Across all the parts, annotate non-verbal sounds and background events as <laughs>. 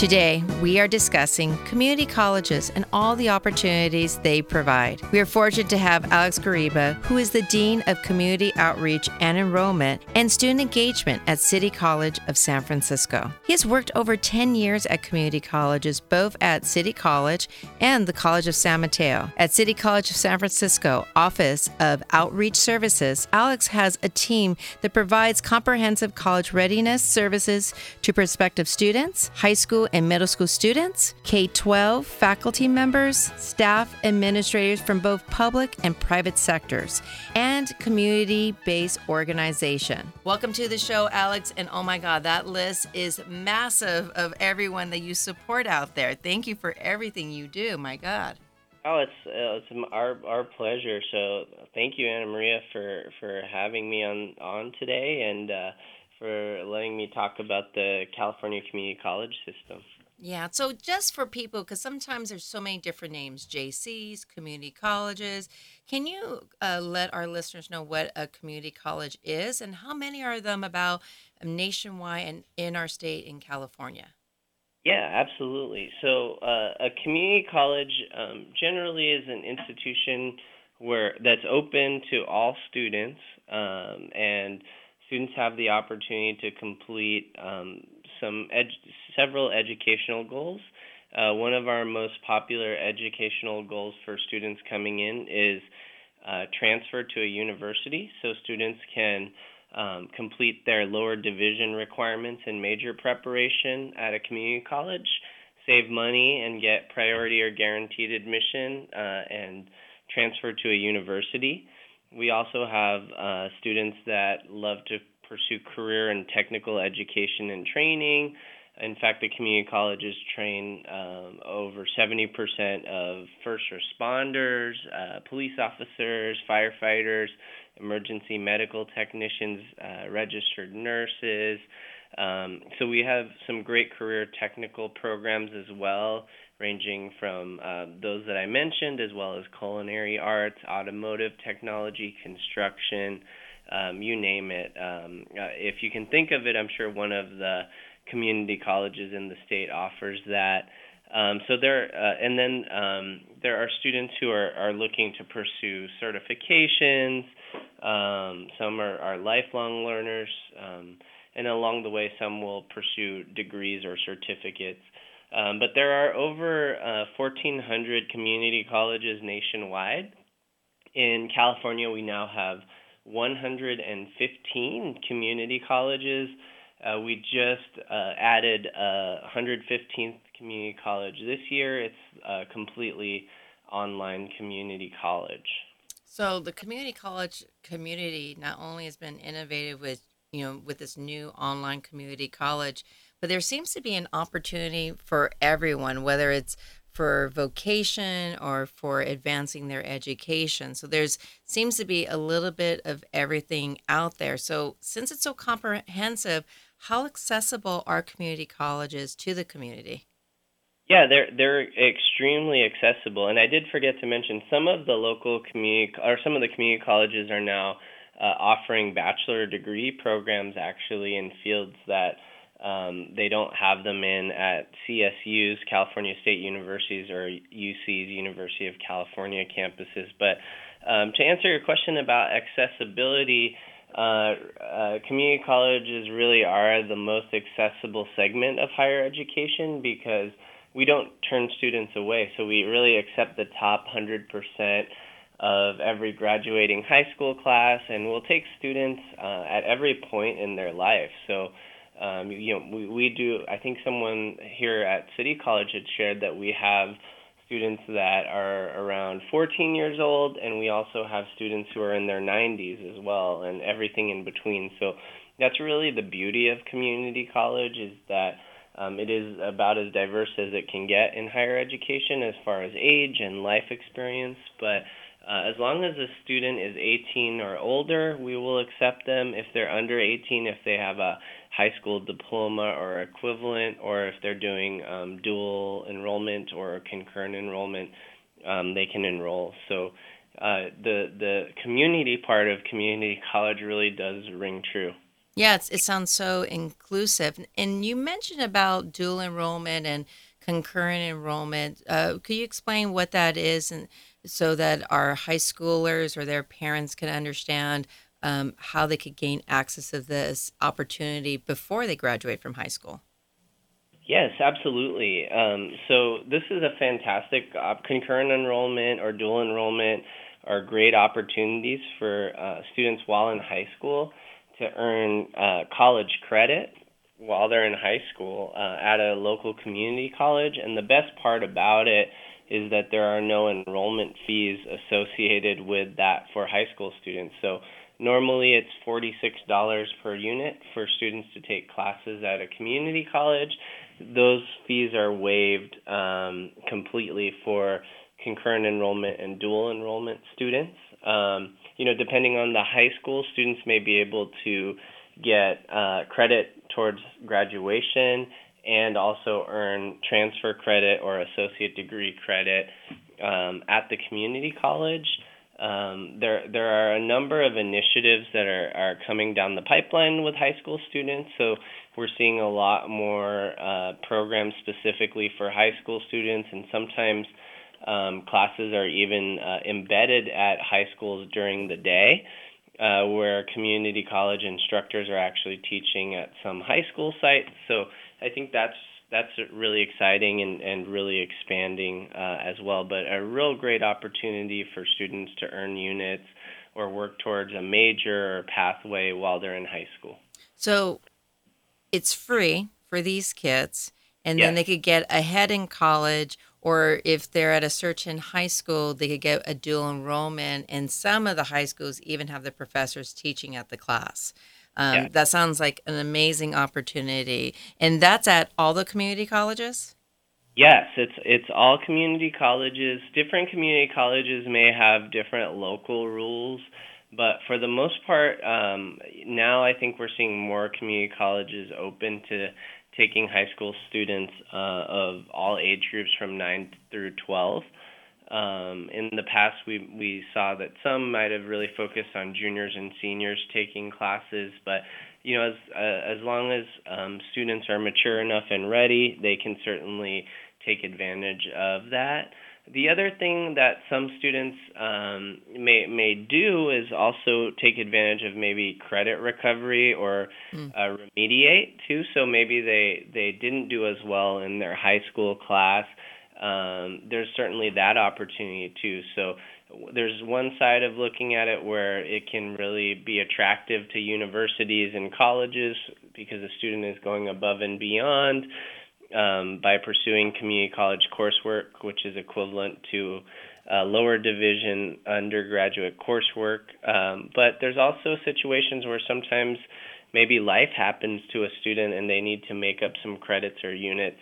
Today, we are discussing community colleges and all the opportunities they provide. We are fortunate to have Alex Gariba, who is the Dean of Community Outreach and Enrollment and Student Engagement at City College of San Francisco. He has worked over 10 years at community colleges, both at City College and the College of San Mateo. At City College of San Francisco Office of Outreach Services, Alex has a team that provides comprehensive college readiness services to prospective students, high school and middle school students, K 12 faculty members, staff, administrators from both public and private sectors, and community based organization. Welcome to the show, Alex. And oh my God, that list is massive of everyone that you support out there. Thank you for everything you do. My God. Oh, it's uh, it's our our pleasure. So thank you, Anna Maria, for for having me on on today, and uh, for letting me talk about the California Community College system. Yeah, so just for people, because sometimes there's so many different names JCs, community colleges. Can you uh, let our listeners know what a community college is and how many are them about nationwide and in our state in California? Yeah, absolutely. So, uh, a community college um, generally is an institution where that's open to all students um, and students have the opportunity to complete um, some several educational goals. Uh, one of our most popular educational goals for students coming in is uh, transfer to a university, so students can um, complete their lower division requirements and major preparation at a community college, save money, and get priority or guaranteed admission uh, and transfer to a university. We also have uh, students that love to pursue career and technical education and training. In fact, the community colleges train um, over 70% of first responders, uh, police officers, firefighters, emergency medical technicians, uh, registered nurses. Um, so we have some great career technical programs as well, ranging from uh, those that I mentioned, as well as culinary arts, automotive technology, construction, um, you name it. Um, uh, if you can think of it, I'm sure one of the community colleges in the state offers that. Um, so there, uh, and then um, there are students who are, are looking to pursue certifications. Um, some are, are lifelong learners, um, and along the way, some will pursue degrees or certificates. Um, but there are over uh, 1,400 community colleges nationwide. In California, we now have 115 community colleges. Uh, we just uh, added a 115th community college this year. It's a completely online community college. So the community college community not only has been innovative with you know with this new online community college, but there seems to be an opportunity for everyone, whether it's for vocation or for advancing their education. So there's seems to be a little bit of everything out there. So since it's so comprehensive, how accessible are community colleges to the community? Yeah, they're they're extremely accessible, and I did forget to mention some of the local community or some of the community colleges are now uh, offering bachelor degree programs actually in fields that Um, they don't have them in at CSU's, California State Universities, or UC's, University of California campuses. But um, to answer your question about accessibility, uh, uh, community colleges really are the most accessible segment of higher education because we don't turn students away. So we really accept the top 100% of every graduating high school class, and we'll take students uh, at every point in their life. So, um, you know, we, we do, I think someone here at City College had shared that we have students that are around 14 years old, and we also have students who are in their 90s as well, and everything in between. So that's really the beauty of community college is that um, it is about as diverse as it can get in higher education as far as age and life experience, but uh, as long as a student is 18 or older, we will accept them. If they're under 18, if they have a high school diploma or equivalent, or if they're doing um, dual enrollment or concurrent enrollment, um, they can enroll. So uh, the the community part of community college really does ring true. Yeah, it sounds so inclusive. And you mentioned about dual enrollment and concurrent enrollment. Uh, could you explain what that is and so that our high schoolers or their parents can understand um, how they could gain access to this opportunity before they graduate from high school? Yes, absolutely. Um, so this is a fantastic concurrent enrollment or dual enrollment are great opportunities for uh, students while in high school to earn uh, college credit while they're in high school uh, at a local community college. And the best part about it is that there are no enrollment fees associated with that for high school students. So normally it's $46 per unit for students to take classes at a community college. Those fees are waived um, completely for concurrent enrollment and dual enrollment students. Um, you know, depending on the high school, students may be able to get uh, credit towards graduation and also earn transfer credit or associate degree credit um, at the community college. Um, there, there are a number of initiatives that are, are coming down the pipeline with high school students. So we're seeing a lot more uh, programs specifically for high school students, and sometimes um, classes are even uh, embedded at high schools during the day. Uh, where community college instructors are actually teaching at some high school sites. So I think that's that's really exciting and, and really expanding uh, as well. But a real great opportunity for students to earn units or work towards a major or pathway while they're in high school. So it's free for these kids, and yes. then they could get ahead in college. Or if they're at a certain high school, they could get a dual enrollment. And some of the high schools even have the professors teaching at the class. Um, yeah. That sounds like an amazing opportunity, and that's at all the community colleges. Yes, it's it's all community colleges. Different community colleges may have different local rules, but for the most part, um, now I think we're seeing more community colleges open to taking high school students uh, of all age groups from nine through twelve. Um, in the past, we we saw that some might have really focused on juniors and seniors taking classes, but you know, as uh, as long as um, students are mature enough and ready, they can certainly take advantage of that. The other thing that some students um, may may do is also take advantage of maybe credit recovery or mm. uh, remediate too. So maybe they they didn't do as well in their high school class um, there's certainly that opportunity too. So there's one side of looking at it where it can really be attractive to universities and colleges because the student is going above and beyond um, by pursuing community college coursework, which is equivalent to lower division undergraduate coursework. Um, but there's also situations where sometimes maybe life happens to a student and they need to make up some credits or units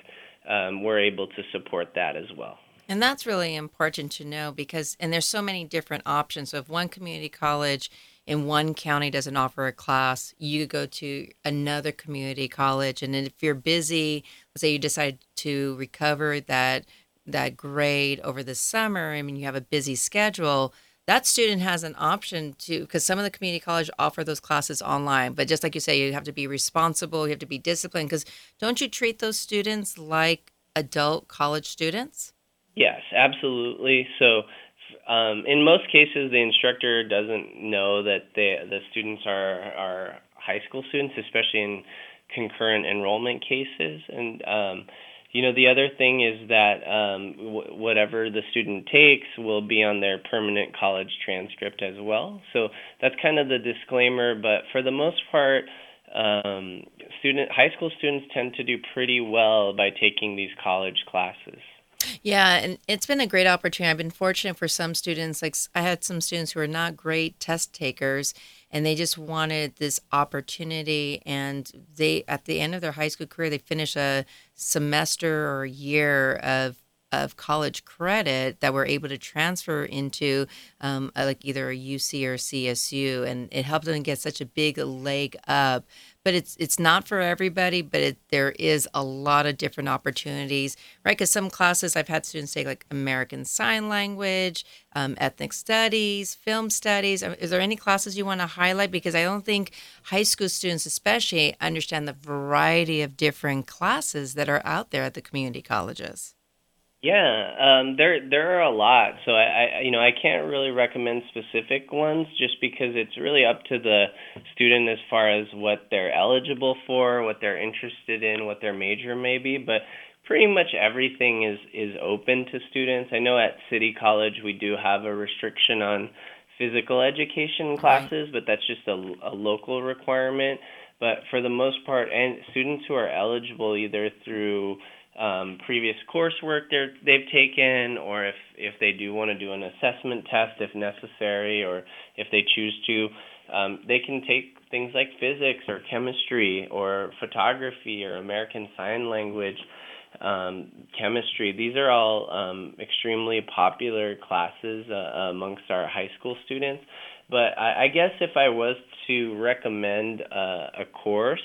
um, we're able to support that as well. And that's really important to know because, and there's so many different options. So if one community college in one county doesn't offer a class, you go to another community college. And if you're busy, let's say you decide to recover that that grade over the summer, I mean, you have a busy schedule, that student has an option to because some of the community college offer those classes online but just like you say you have to be responsible you have to be disciplined because don't you treat those students like adult college students? Yes absolutely. So um, in most cases the instructor doesn't know that they, the students are, are high school students especially in concurrent enrollment cases. And um, you know, the other thing is that um, w- whatever the student takes will be on their permanent college transcript as well. So that's kind of the disclaimer. But for the most part, um, student high school students tend to do pretty well by taking these college classes. Yeah, and it's been a great opportunity. I've been fortunate for some students. Like I had some students who are not great test takers, and they just wanted this opportunity. And they, at the end of their high school career, they finish a semester or a year of of college credit that we're able to transfer into um, like either a UC or CSU, and it helped them get such a big leg up but it's it's not for everybody. But it, there is a lot of different opportunities, right? Because some classes I've had students take like American Sign Language, um, ethnic studies, film studies. Um, is there any classes you want to highlight? Because I don't think high school students, especially, understand the variety of different classes that are out there at the community colleges. Yeah, um, there there are a lot. So I, I you know I can't really recommend specific ones just because it's really up to the student as far as what they're eligible for, what they're interested in, what their major may be. But pretty much everything is is open to students. I know at City College we do have a restriction on physical education classes, but that's just a, a local requirement. But for the most part, and students who are eligible either through um, previous coursework they've taken, or if, if they do want to do an assessment test if necessary, or if they choose to, um, they can take things like physics or chemistry or photography or American Sign Language, um, chemistry. These are all um, extremely popular classes uh, amongst our high school students. But I, I guess if I was to recommend uh, a course,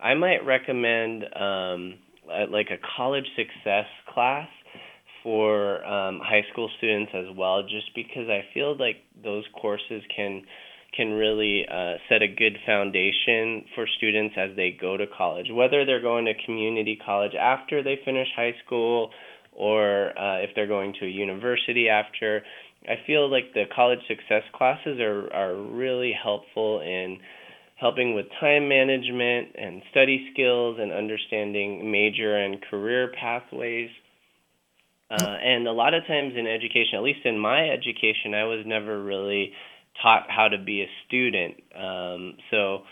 I might recommend um, like a college success class for um, high school students as well, just because I feel like those courses can can really uh, set a good foundation for students as they go to college, whether they're going to community college after they finish high school or uh, if they're going to a university after. I feel like the college success classes are, are really helpful in helping with time management and study skills and understanding major and career pathways. Uh, and a lot of times in education, at least in my education, I was never really taught how to be a student. Um, so,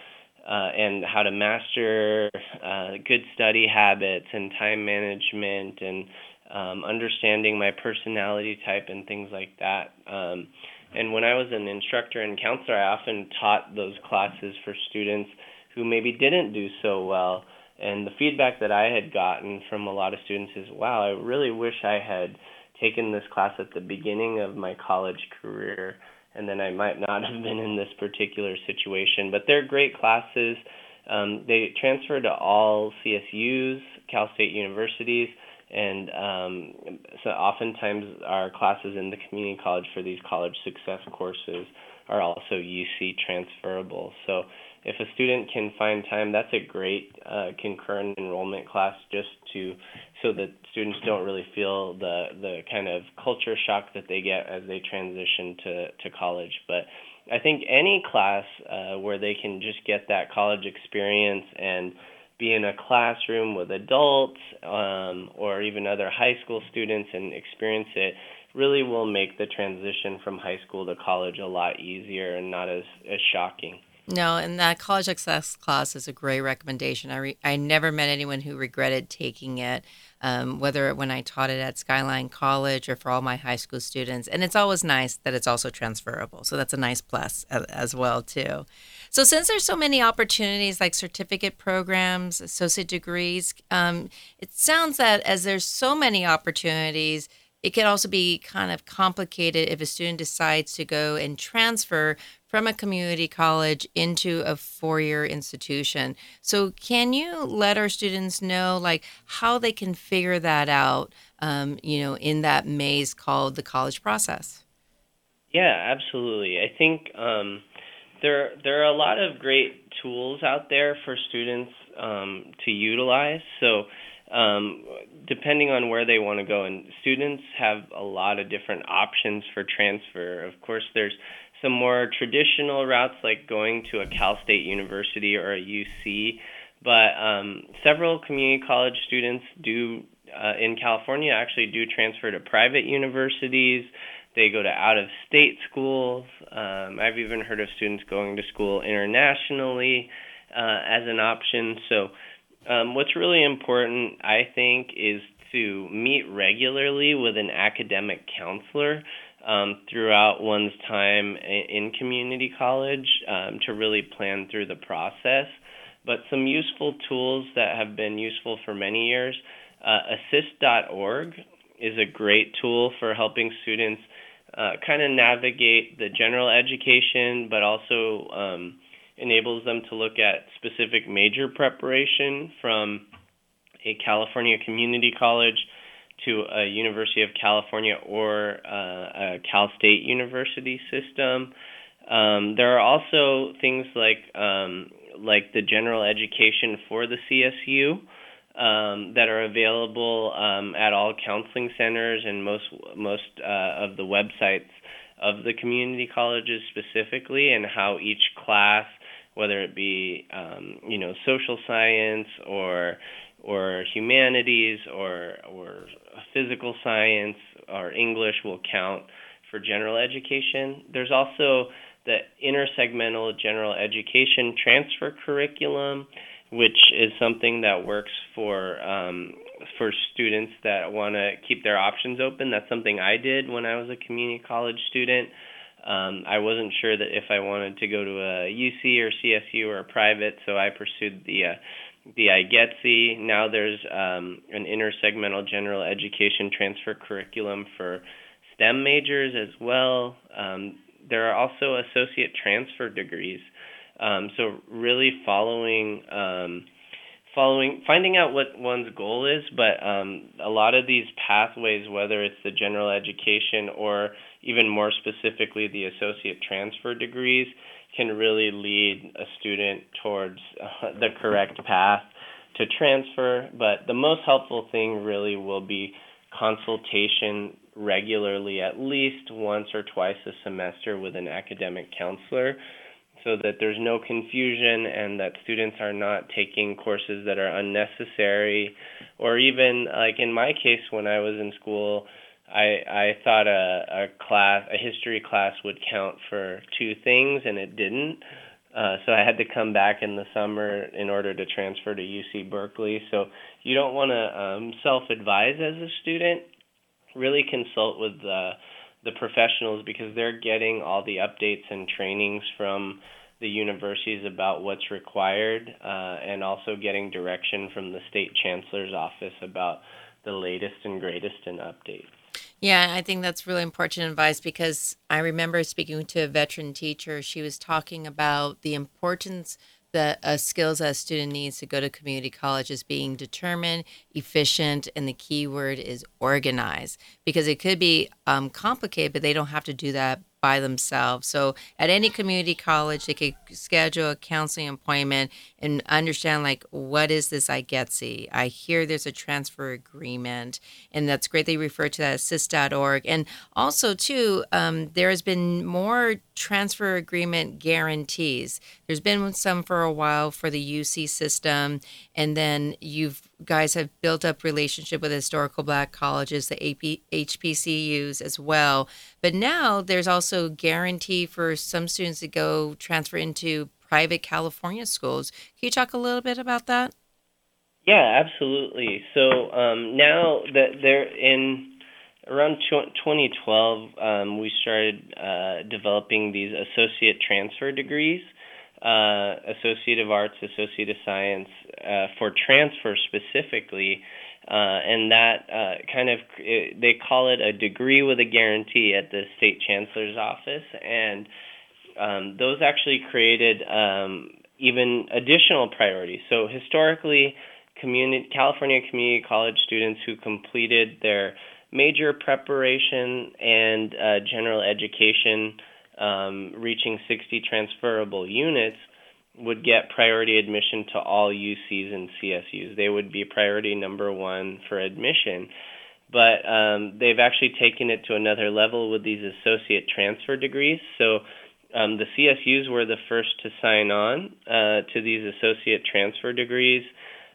uh, and how to master uh, good study habits and time management and um, understanding my personality type and things like that. Um, and when I was an instructor and counselor, I often taught those classes for students who maybe didn't do so well. And the feedback that I had gotten from a lot of students is, wow, I really wish I had taken this class at the beginning of my college career, and then I might not have been in this particular situation. But they're great classes. Um, they transfer to all CSUs, Cal State universities, and um, so oftentimes our classes in the community college for these college success courses are also UC transferable. So if a student can find time, that's a great uh, concurrent enrollment class just to so that students don't really feel the the kind of culture shock that they get as they transition to to college. But I think any class uh, where they can just get that college experience and be in a classroom with adults um, or even other high school students and experience it really will make the transition from high school to college a lot easier and not as, as shocking. No, and that college access class is a great recommendation. I, re- I never met anyone who regretted taking it um, whether when I taught it at Skyline College or for all my high school students. And it's always nice that it's also transferable. So that's a nice plus as well too. So since there's so many opportunities like certificate programs, associate degrees, um, it sounds that as there's so many opportunities, it can also be kind of complicated if a student decides to go and transfer from a community college into a four-year institution. So, can you let our students know, like, how they can figure that out? Um, you know, in that maze called the college process. Yeah, absolutely. I think um, there there are a lot of great tools out there for students um, to utilize. So um, depending on where they want to go, and students have a lot of different options for transfer. Of course, there's some more traditional routes like going to a Cal State University or a UC, but um, several community college students do uh, in California actually do transfer to private universities. They go to out of state schools. Um, I've even heard of students going to school internationally uh, as an option. So, um, what's really important, I think, is to meet regularly with an academic counselor um, throughout one's time in community college um, to really plan through the process. But some useful tools that have been useful for many years uh, assist.org is a great tool for helping students uh, kind of navigate the general education, but also um, enables them to look at specific major preparation from a California community college to a University of California or uh, a Cal State University system. Um, there are also things like um, like the general education for the CSU um, that are available um, at all counseling centers and most most uh, of the websites of the community colleges specifically, and how each class, whether it be um, you know social science or or humanities or or physical science or English will count for general education. There's also the intersegmental general education transfer curriculum which is something that works for um, for students that want to keep their options open. That's something I did when I was a community college student. Um, I wasn't sure that if I wanted to go to a UC or CSU or a private, so I pursued the uh, the IGETC. Now there's um, an intersegmental general education transfer curriculum for STEM majors as well. Um, there are also associate transfer degrees. Um, so really following um, following finding out what one's goal is, but um, a lot of these pathways, whether it's the general education or even more specifically the associate transfer degrees, can really lead a student towards uh, the correct path to transfer. But the most helpful thing really will be consultation regularly, at least once or twice a semester, with an academic counselor so that there's no confusion and that students are not taking courses that are unnecessary or even like in my case when I was in school I I thought a a class a history class would count for two things and it didn't uh, so I had to come back in the summer in order to transfer to UC Berkeley. So you don't want to um, self-advise as a student. Really consult with the the professionals because they're getting all the updates and trainings from the universities about what's required uh, and also getting direction from the state chancellor's office about the latest and greatest in updates. Yeah, I think that's really important advice because I remember speaking to a veteran teacher. She was talking about the importance the uh, skills that a student needs to go to community college is being determined, efficient, and the key word is organized because it could be um, complicated, but they don't have to do that by themselves. So at any community college, they could schedule a counseling appointment and understand like what is this IGETC? I hear there's a transfer agreement, and that's great. They refer to that assist.org, and also too, um, there has been more transfer agreement guarantees. There's been some for a while for the UC system, and then you've guys have built up relationship with historical black colleges the AP, hbcus as well but now there's also guarantee for some students to go transfer into private california schools. Can you talk a little bit about that? Yeah absolutely. So um, now that they're in around 2012 um, we started uh, developing these associate transfer degrees uh, Associate of Arts, Associate of Science uh, for transfer specifically. Uh, and that uh, kind of they call it a degree with a guarantee at the state chancellor's office, and um, those actually created um, even additional priorities. So historically, community California community college students who completed their major preparation and uh, general education um, reaching 60 transferable units would get priority admission to all UCs and CSUs. They would be priority number one for admission. But um, they've actually taken it to another level with these associate transfer degrees. So um, the CSUs were the first to sign on uh, to these associate transfer degrees,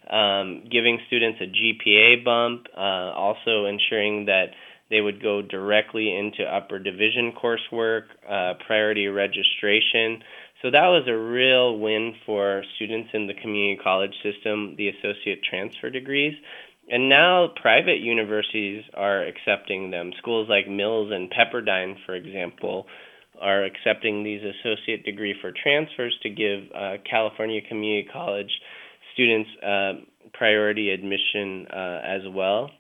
um, giving students a GPA bump, uh, also ensuring that they would go directly into upper division coursework, uh, priority registration. So that was a real win for students in the community college system, the associate transfer degrees. And now private universities are accepting them. Schools like Mills and Pepperdine, for example, are accepting these associate degree for transfers to give uh, California Community College students uh, priority admission uh, as well.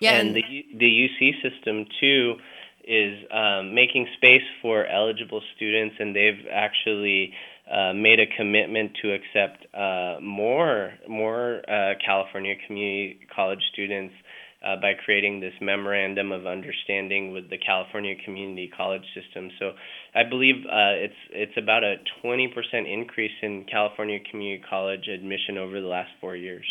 Yeah, and, and the the UC system too is um, making space for eligible students, and they've actually uh, made a commitment to accept uh, more more uh, California community college students uh, by creating this memorandum of understanding with the California Community College System. So I believe uh, it's it's about a 20% increase in California community college admission over the last four years.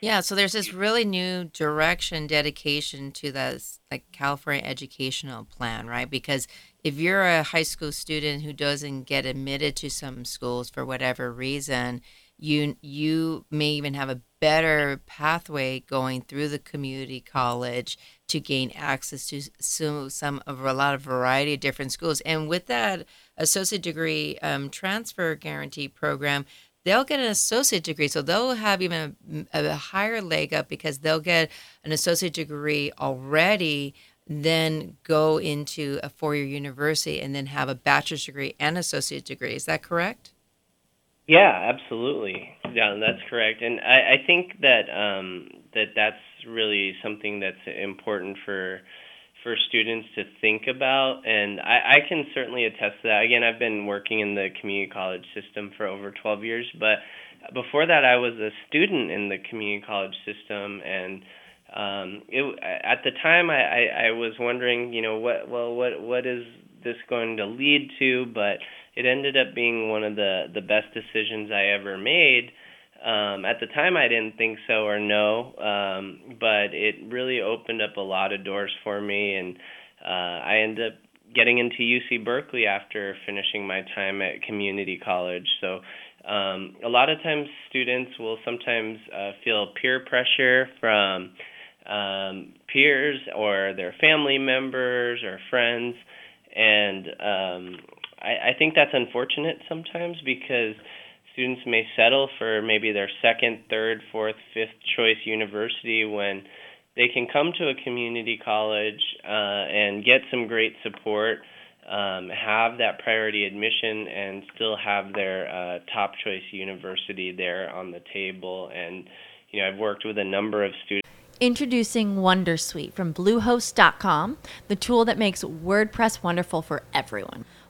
Yeah, so there's this really new direction, dedication to the like California educational plan, right? Because if you're a high school student who doesn't get admitted to some schools for whatever reason, you you may even have a better pathway going through the community college to gain access to some, some of a lot of variety of different schools. And with that associate degree um, transfer guarantee program, they'll get an associate degree. So they'll have even a, a higher leg up because they'll get an associate degree already then go into a four-year university and then have a bachelor's degree and associate degree. Is that correct? Yeah, absolutely. Yeah, that's correct. And I, I think that um, that that's really something that's important for for students to think about. And I, I can certainly attest to that. Again, I've been working in the community college system for over 12 years, but before that, I was a student in the community college system, and um, it, at the time, I, I, I was wondering, you know, what well, what what is this going to lead to? But it ended up being one of the the best decisions I ever made. Um, at the time, I didn't think so or no, um, but it really opened up a lot of doors for me, and uh, I ended up getting into UC Berkeley after finishing my time at community college. So um, a lot of times, students will sometimes uh, feel peer pressure from um, peers or their family members or friends, and um, I, I think that's unfortunate sometimes because students may settle for maybe their second, third, fourth, fifth choice university when they can come to a community college uh, and get some great support, um, have that priority admission, and still have their uh, top choice university there on the table. And you know, I've worked with a number of students. Introducing Wondersuite from Bluehost.com, the tool that makes WordPress wonderful for everyone.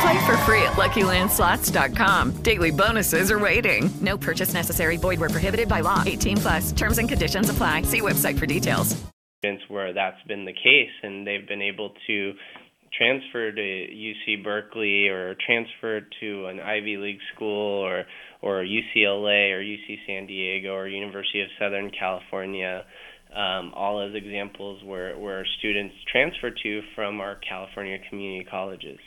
Play for free at LuckyLandSlots.com. Daily bonuses are waiting. No purchase necessary. Void were prohibited by law. 18 plus. Terms and conditions apply. See website for details. Where that's been the case, and they've been able to transfer to UC Berkeley or transfer to an Ivy League school or or UCLA or UC San Diego or University of Southern California, um, all as examples where, where students transfer to from our California community colleges.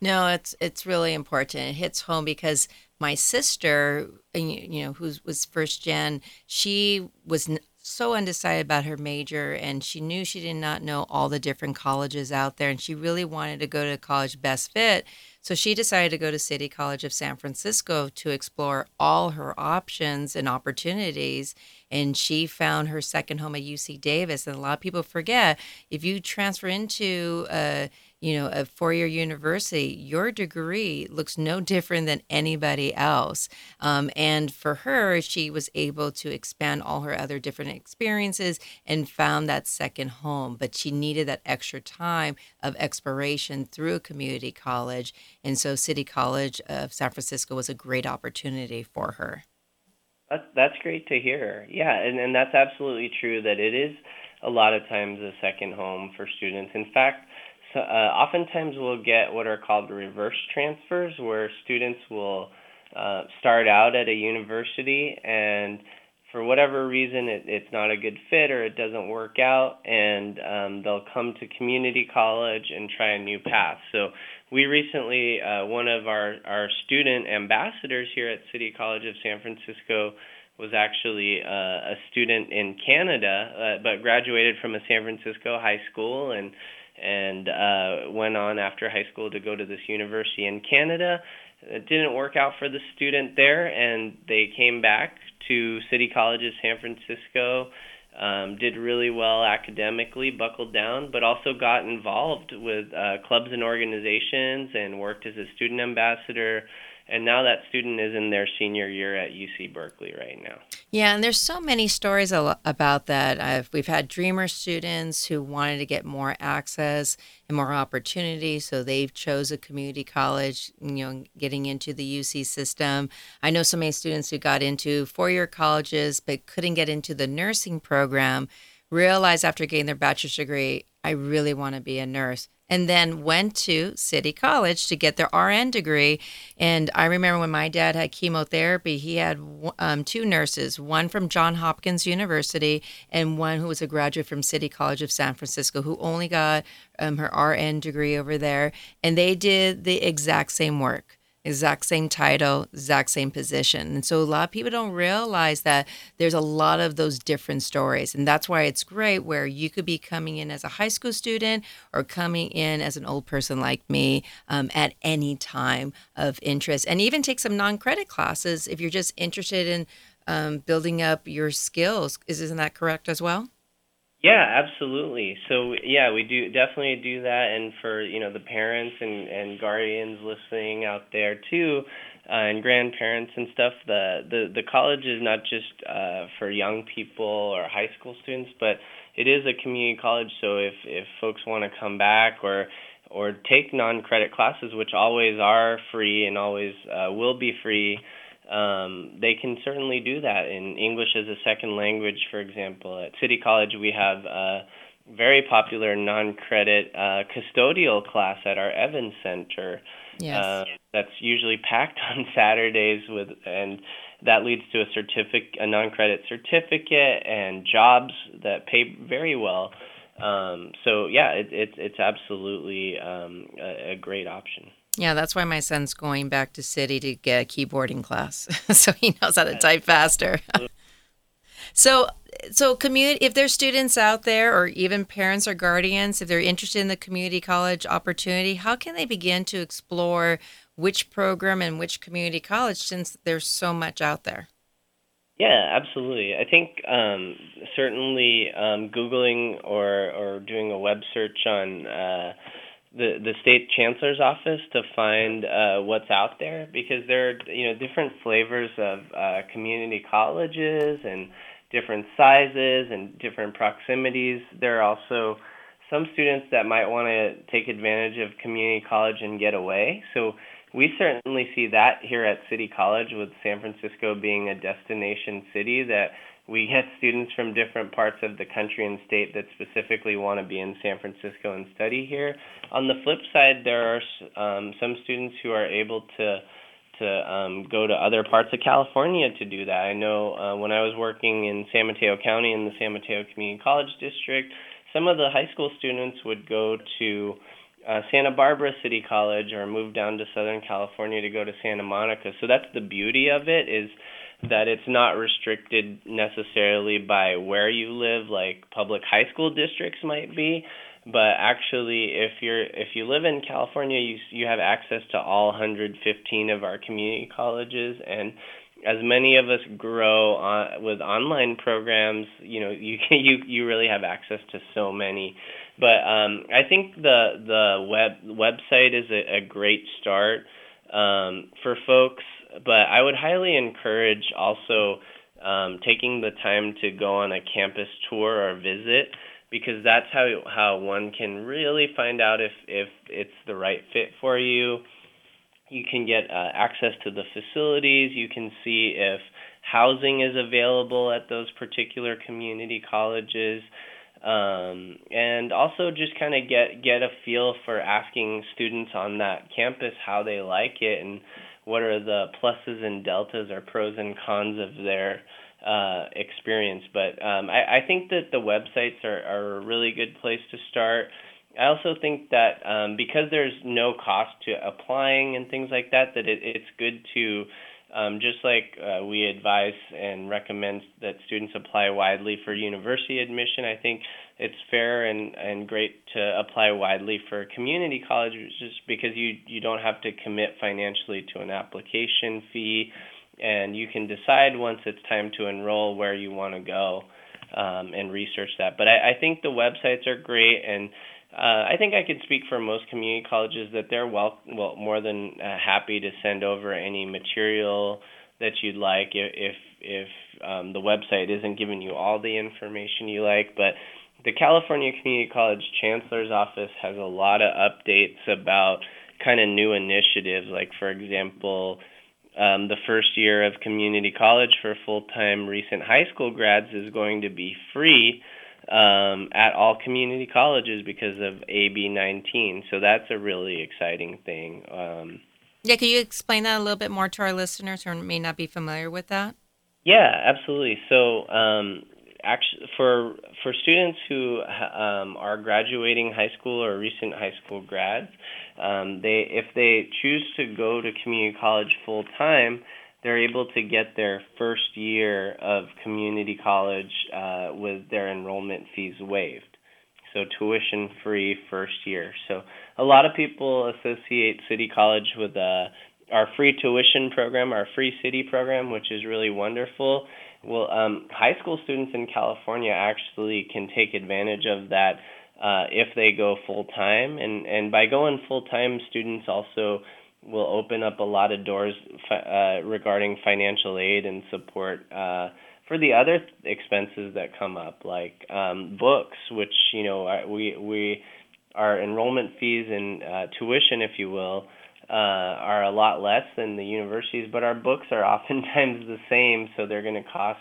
No, it's it's really important. It hits home because my sister, you know, who was first gen, she was so undecided about her major and she knew she did not know all the different colleges out there and she really wanted to go to college best fit so she decided to go to city college of san francisco to explore all her options and opportunities and she found her second home at uc davis and a lot of people forget if you transfer into a you know, a four year university, your degree looks no different than anybody else. Um, and for her, she was able to expand all her other different experiences and found that second home. But she needed that extra time of exploration through a community college. And so City College of San Francisco was a great opportunity for her. That's, that's great to hear. Yeah, and, and that's absolutely true that it is a lot of times a second home for students. In fact, so, uh, oftentimes we'll get what are called reverse transfers, where students will uh, start out at a university and for whatever reason it, it's not a good fit or it doesn't work out and um, they'll come to community college and try a new path. So we recently uh, one of our, our student ambassadors here at city college of san francisco was actually uh, a student in canada uh, but graduated from a san francisco high school and and uh, went on after high school to go to this university in Canada. It didn't work out for the student there, and they came back to City College of San Francisco. Um, did really well academically, buckled down, but also got involved with uh, clubs and organizations and worked as a student ambassador and now that student is in their senior year at UC Berkeley right now. Yeah, and there's so many stories about that. I've, we've had Dreamer students who wanted to get more access and more opportunity, so they've chose a community college. You know, getting into the UC system. I know so many students who got into four-year colleges but couldn't get into the nursing program. Realized after getting their bachelor's degree, I really want to be a nurse and then went to City College to get their RN degree. And I remember when my dad had chemotherapy, he had um, two nurses, one from John Hopkins University and one who was a graduate from City College of San Francisco, who only got um, her RN degree over there. And they did the exact same work exact same title, exact same position. And so a lot of people don't realize that there's a lot of those different stories. And that's why it's great where you could be coming in as a high school student or coming in as an old person like me um, at any time of interest. And even take some non credit classes if you're just interested in um, building up your skills. Is, isn't that correct as well? Yeah, absolutely. So yeah, we do definitely do that, and for you know the parents and and guardians listening out there too, uh, and grandparents and stuff. The the the college is not just uh, for young people or high school students, but it is a community college. So if if folks want to come back or or take non-credit classes, which always are free and always uh, will be free um, they can certainly do that in English as a second language, for example. At City College, we have a very popular non credit uh, custodial class at our Evans Center. Yes. Uh, that's usually packed <laughs> on Saturdays with and that leads to a certificate a non-credit certificate and jobs that pay very well um, so yeah it, it, it's absolutely um, a, a great option yeah, that's why my son's going back to city to get a keyboarding class, <laughs> so he knows how to type faster. <laughs> so, so community. If there's students out there, or even parents or guardians, if they're interested in the community college opportunity, how can they begin to explore which program and which community college, since there's so much out there? Yeah, absolutely. I think um, certainly um, Googling or or doing a web search on. Uh, the the state chancellor's office to find uh, what's out there because there are you know different flavors of uh, community colleges and different sizes and different proximities. There are also some students that might want to take advantage of community college and get away. So we certainly see that here at City College with San Francisco being a destination city that we get students from different parts of the country and state that specifically want to be in San Francisco and study here. On the flip side, there are um, some students who are able to to um, go to other parts of California to do that. I know uh, when I was working in San Mateo County in the San Mateo Community College District, some of the high school students would go to uh, Santa Barbara City College or move down to Southern California to go to Santa Monica. So that's the beauty of it is that it's not restricted necessarily by where you live like public high school districts might be. But actually if you're if you live in California you you have access to all 115 of our community colleges. And as many of us grow on, with online programs you know you <laughs> you you really have access to so many. But um I think the the web website is a, a great start um for folks but I would highly encourage also um, taking the time to go on a campus tour or visit because that's how how one can really find out if if it's the right fit for you. You can get uh, access to the facilities. You can see if housing is available at those particular community colleges. Um, and also just kind of get get a feel for asking students on that campus how they like it and what are the pluses and deltas or pros and cons of their uh, experience. But um, I, I think that the websites are, are a really good place to start. I also think that um, because there's no cost to applying and things like that, that it, it's good to um, just like uh, we advise and recommend that students apply widely for university admission, I think it's fair and, and great to apply widely for community college just because you, you don't have to commit financially to an application fee and you can decide once it's time to enroll where you want to go um, and research that. But I, I think the websites are great and uh, I think I could speak for most community colleges that they're well, well more than uh, happy to send over any material that you'd like if if, if um, the website isn't giving you all the information you like. But the California Community College Chancellor's Office has a lot of updates about kind of new initiatives, like for example. Um, the first year of community college for full time recent high school grads is going to be free um, at all community colleges because of AB 19. So that's a really exciting thing. Um, yeah, can you explain that a little bit more to our listeners who may not be familiar with that? Yeah, absolutely. So, um, actually, for for students who um, are graduating high school or recent high school grads, um, they if they choose to go to community college full time, they're able to get their first year of community college uh, with their enrollment fees waived. So tuition free first year. So a lot of people associate City College with uh, our free tuition program, our free city program, which is really wonderful. Well, um, high school students in California actually can take advantage of that uh, if they go full time, and and by going full time, students also will open up a lot of doors uh, regarding financial aid and support uh, for the other expenses that come up, like um, books, which you know we we our enrollment fees and uh, tuition, if you will, uh, are a lot less than the universities, but our books are <laughs> oftentimes the same, so they're going to cost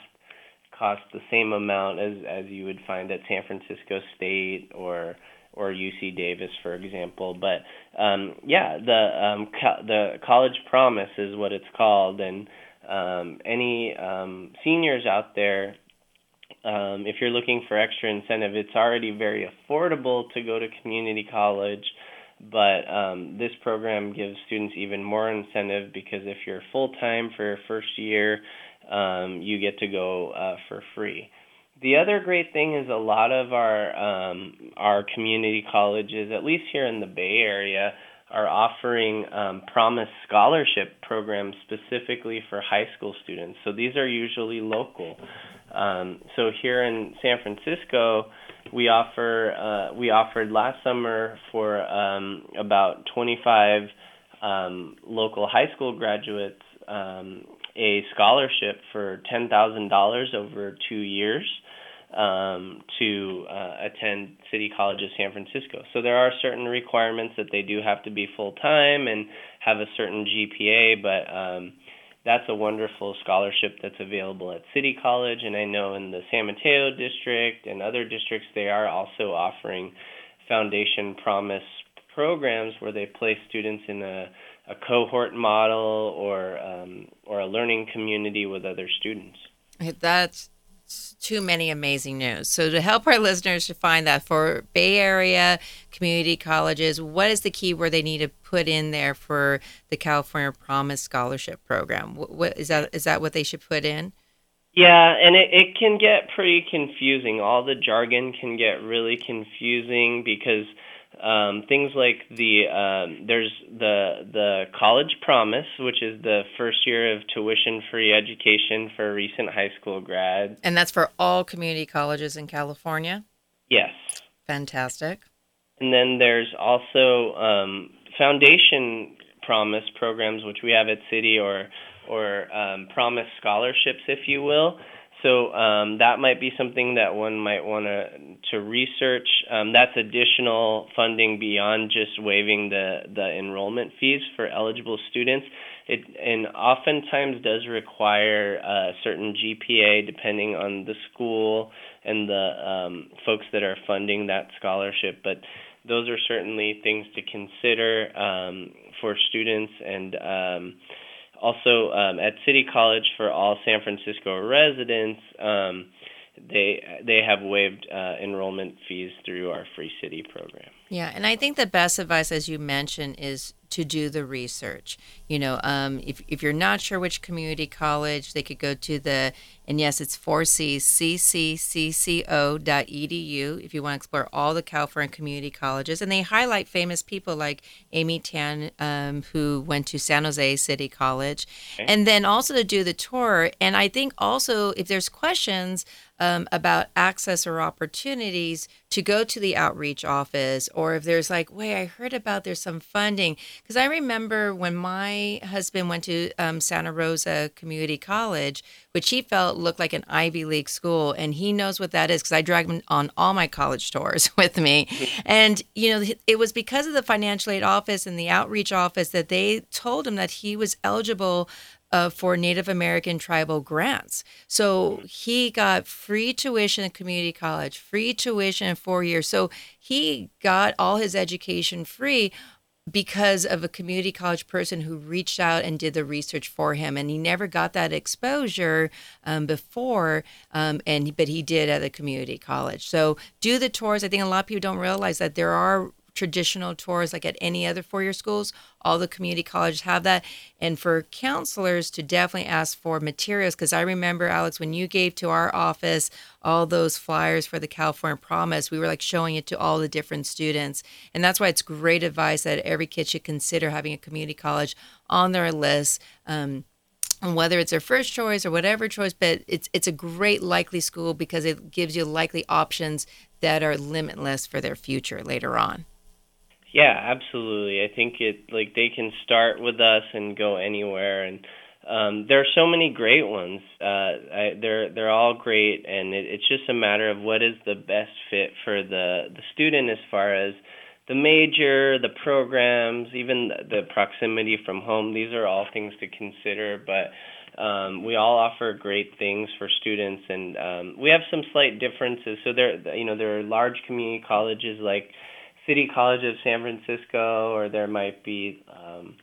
cost the same amount as as you would find at San Francisco State or or UC Davis, for example. But um, yeah, the um, co- the College Promise is what it's called, and um, any um, seniors out there, um, if you're looking for extra incentive, it's already very affordable to go to community college. But um, this program gives students even more incentive because if you're full time for your first year, um, you get to go uh, for free. The other great thing is a lot of our um, our community colleges, at least here in the Bay Area, are offering um, Promise Scholarship programs specifically for high school students. So these are usually local. Um, so here in San Francisco, we offer uh, we offered last summer for um, about 25 um, local high school graduates um, a scholarship for $10,000 over two years. Um, to uh, attend City College of San Francisco. So there are certain requirements that they do have to be full time and have a certain GPA, but um, that's a wonderful scholarship that's available at City College. And I know in the San Mateo district and other districts, they are also offering Foundation Promise programs where they place students in a, a cohort model or um, or a learning community with other students. That's too many amazing news. So to help our listeners to find that for Bay Area community colleges, what is the key where they need to put in there for the California Promise Scholarship Program? What, what is that? Is that what they should put in? Yeah, and it, it can get pretty confusing. All the jargon can get really confusing because um, things like the um, there's the the college promise, which is the first year of tuition free education for recent high school grads, and that's for all community colleges in California. Yes, fantastic. And then there's also um, foundation promise programs, which we have at City, or or um, promise scholarships, if you will. So um, that might be something that one might want to to research. Um, that's additional funding beyond just waiving the the enrollment fees for eligible students. It and oftentimes does require a certain GPA depending on the school and the um, folks that are funding that scholarship. But those are certainly things to consider um, for students and um, also um, at City College for all San Francisco residents, um, they they have waived uh, enrollment fees through our Free City program. Yeah, and I think the best advice, as you mentioned, is to do the research. You know, um, if, if you're not sure which community college, they could go to the, and yes, it's 4C, cccco.edu if you want to explore all the California community colleges. And they highlight famous people like Amy Tan, um, who went to San Jose City College, okay. and then also to do the tour. And I think also if there's questions, um, about access or opportunities to go to the outreach office, or if there's like, wait, I heard about there's some funding. Because I remember when my husband went to um, Santa Rosa Community College, which he felt looked like an Ivy League school, and he knows what that is because I dragged him on all my college tours <laughs> with me. And, you know, it was because of the financial aid office and the outreach office that they told him that he was eligible uh, for Native American tribal grants. So he got free tuition at community college, free tuition in four years. So he got all his education free because of a community college person who reached out and did the research for him and he never got that exposure um, before um, and but he did at a community college so do the tours i think a lot of people don't realize that there are traditional tours like at any other four year schools. All the community colleges have that. And for counselors to definitely ask for materials, because I remember, Alex, when you gave to our office all those flyers for the California Promise, we were like showing it to all the different students. And that's why it's great advice that every kid should consider having a community college on their list. Um, and whether it's their first choice or whatever choice, but it's it's a great likely school because it gives you likely options that are limitless for their future later on. Yeah, absolutely. I think it like they can start with us and go anywhere and um, there are so many great ones. Uh, I, they're they're all great, and it, it's just a matter of what is the best fit for the the student as far as the major, the programs, even the, the proximity from home. These are all things to consider, but um, we all offer great things for students, and um, we have some slight differences. So there, you know, there are large community colleges like City College of San Francisco, or there might be um,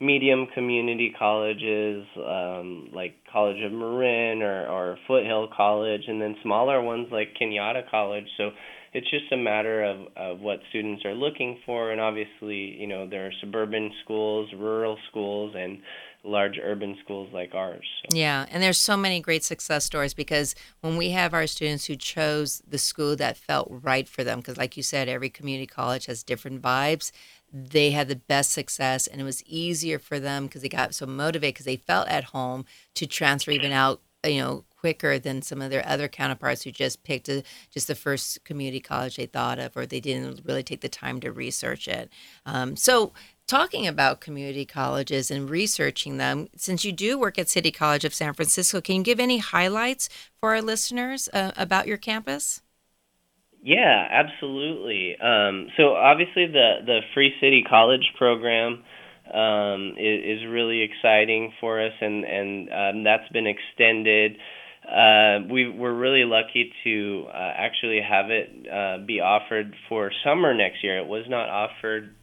medium community colleges um, like College of Marin or, or Foothill College, and then smaller ones like Cañada College. So it's just a matter of, of what students are looking for, and obviously, you know, there are suburban schools, rural schools, and large urban schools like ours. So. Yeah, and there's so many great success stories because when we have our students who chose the school that felt right for them, because like you said, every community college has different vibes. They had the best success, and it was easier for them because they got so motivated because they felt at home to transfer even out, you know, quicker than some of their other counterparts who just picked a, just the first community college they thought of, or they didn't really take the time to research it. Um, so talking about community colleges and researching them, since you do work at City College of San Francisco, can you give any highlights for our listeners uh, about your campus? Yeah, absolutely. Um, so obviously, the the Free City College program um, is, is really exciting for us, and and um, that's been extended. Uh, we we're really lucky to uh, actually have it uh, be offered for summer next year. It was not offered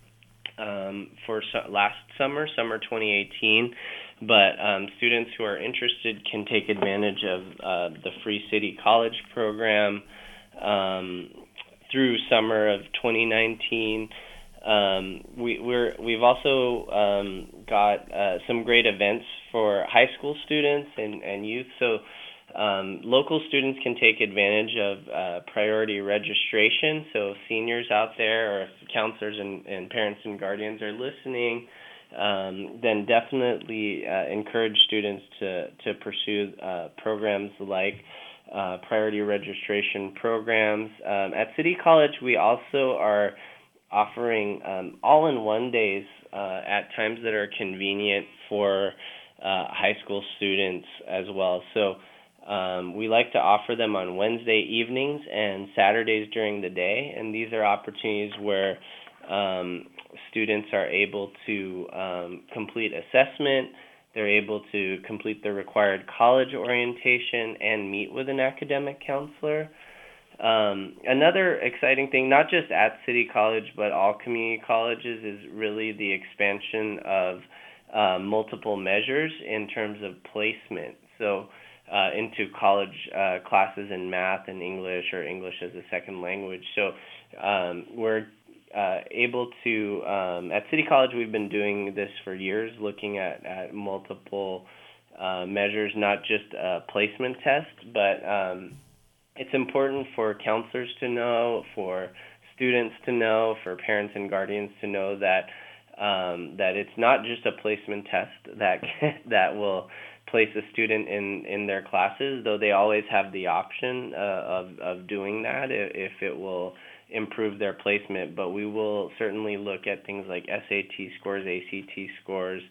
um, for su- last summer, summer 2018. But um, students who are interested can take advantage of uh, the Free City College program um, through summer of 2019. Um, we, we're, we've also um, got uh, some great events for high school students and, and youth. So um, local students can take advantage of uh, priority registration. So, seniors out there, or if counselors and, and parents and guardians are listening, um, then definitely uh, encourage students to, to pursue uh, programs like uh, priority registration programs. Um, at City College, we also are offering um, all in one days uh, at times that are convenient for uh, high school students as well. So, um, we like to offer them on Wednesday evenings and Saturdays during the day, and these are opportunities where um, students are able to um, complete assessment, they're able to complete the required college orientation, and meet with an academic counselor. Um, another exciting thing, not just at City College, but all community colleges, is really the expansion of uh, multiple measures in terms of placement. So, uh, into college uh, classes in math and English or English as a second language. So um, we're uh, able to, um, at City College, we've been doing this for years, looking at, at multiple uh, measures, not just a placement test, but um, it's important for counselors to know, for students to know, for parents and guardians to know that um, that it's not just a placement test that <laughs> that will place a student in in their classes, though they always have the option uh, of of doing that if it will improve their placement. But we will certainly look at things like SAT scores, ACT scores,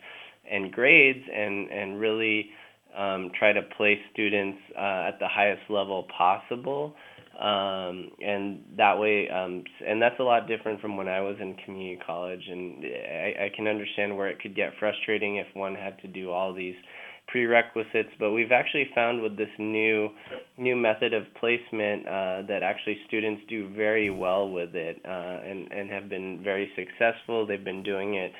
and grades, and and really um, try to place students uh, at the highest level possible. Um, and that way, um, and that's a lot different from when I was in community college, and I, I can understand where it could get frustrating if one had to do all these prerequisites, but we've actually found with this new new method of placement uh, that actually students do very well with it uh, and and have been very successful. They've been doing it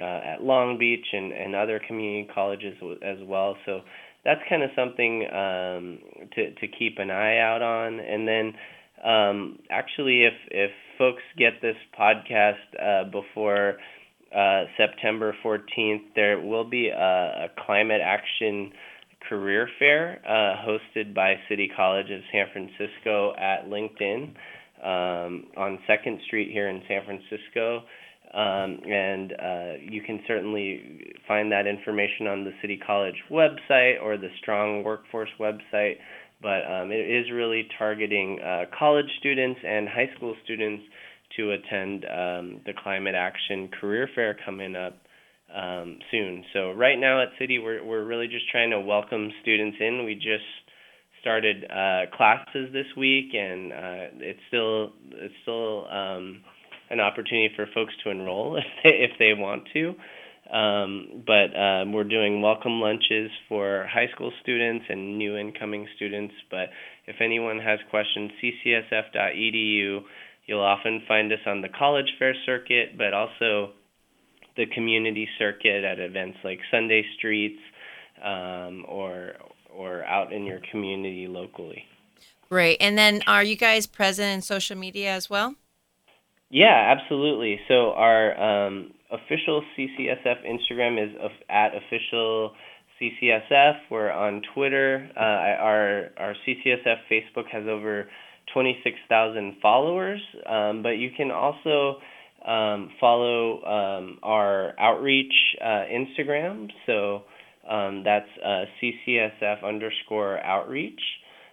uh, at Long Beach and, and other community colleges as well. So that's kind of something um, to to keep an eye out on. And then um, actually, if if folks get this podcast uh, before uh, September 14th, there will be a, a climate action career fair uh, hosted by City College of San Francisco at LinkedIn um, on Second Street here in San Francisco. Um, and uh, you can certainly find that information on the City College website or the Strong Workforce website. But um, it is really targeting uh, college students and high school students to attend um, the Climate Action Career Fair coming up um, soon. So right now at City, we're we're really just trying to welcome students in. We just started uh, classes this week, and uh, it's still it's still um, an opportunity for folks to enroll <laughs> if they, if they want to. Um, but um, we're doing welcome lunches for high school students and new incoming students. But if anyone has questions, ccsf.edu You'll often find us on the college fair circuit, but also the community circuit at events like Sunday Streets um, or or out in your community locally. Great. And then are you guys present in social media as well? Yeah, absolutely. So our um, official CCSF Instagram is at official CCSF. We're on Twitter. Uh, our our CCSF Facebook has over 26,000 followers, um, but you can also um, follow um, our outreach uh, Instagram. So um, that's uh, CCSF underscore outreach.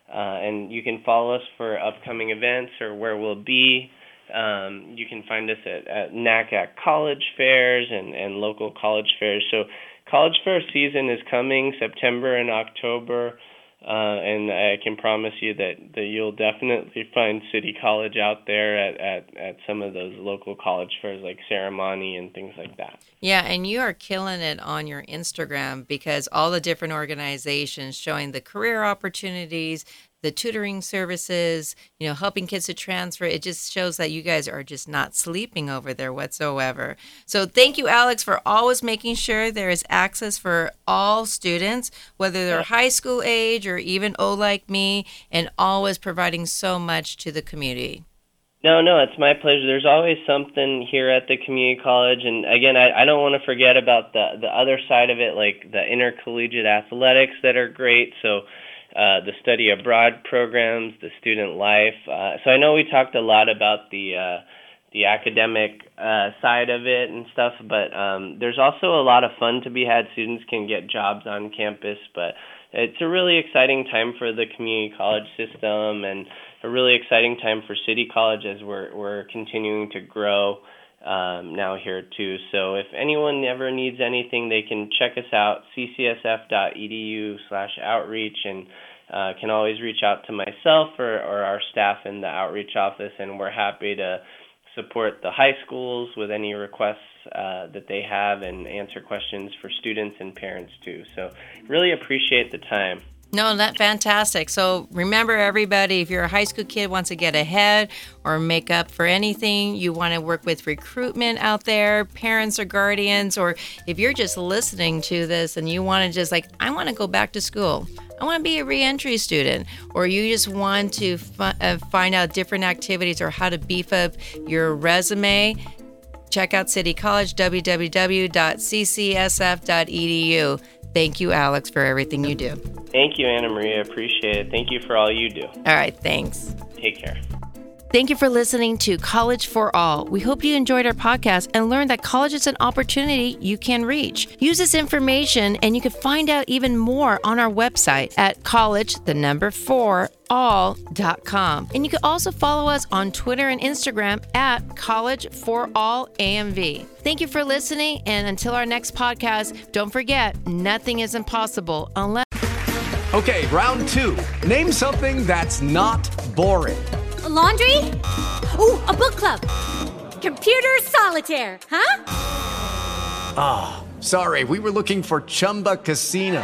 Uh, and you can follow us for upcoming events or where we'll be. Um, you can find us at, at NACAC college fairs and, and local college fairs. So, college fair season is coming September and October. Uh, and I can promise you that, that you'll definitely find City College out there at, at, at some of those local college fairs like Ceremony and things like that. Yeah, and you are killing it on your Instagram because all the different organizations showing the career opportunities, the tutoring services, you know, helping kids to transfer. It just shows that you guys are just not sleeping over there whatsoever. So thank you, Alex, for always making sure there is access for all students, whether they're high school age or even old like me, and always providing so much to the community. No, no, it's my pleasure. There's always something here at the community college, and again, I, I don't want to forget about the the other side of it, like the intercollegiate athletics that are great. So uh, the study abroad programs, the student life. Uh, so I know we talked a lot about the uh, the academic uh, side of it and stuff, but um, there's also a lot of fun to be had. Students can get jobs on campus, but it's a really exciting time for the community college system and a really exciting time for City College as we're we're continuing to grow um, now here too. So if anyone ever needs anything, they can check us out ccsf.edu/outreach and uh, can always reach out to myself or, or our staff in the outreach office, and we're happy to support the high schools with any requests uh, that they have and answer questions for students and parents too. So really appreciate the time. No, that's fantastic. So remember, everybody, if you're a high school kid wants to get ahead or make up for anything, you want to work with recruitment out there, parents or guardians, or if you're just listening to this and you want to just like, I want to go back to school. I want to be a reentry student, or you just want to uh, find out different activities or how to beef up your resume, check out City College, www.ccsf.edu. Thank you, Alex, for everything you do. Thank you, Anna Maria. Appreciate it. Thank you for all you do. All right, thanks. Take care. Thank you for listening to College for All. We hope you enjoyed our podcast and learned that college is an opportunity you can reach. Use this information and you can find out even more on our website at college, the number four, all.com. And you can also follow us on Twitter and Instagram at College for All AMV. Thank you for listening. And until our next podcast, don't forget nothing is impossible unless. Okay, round two. Name something that's not boring. A laundry? Ooh, a book club. Computer solitaire, huh? Ah, oh, sorry, we were looking for Chumba Casino.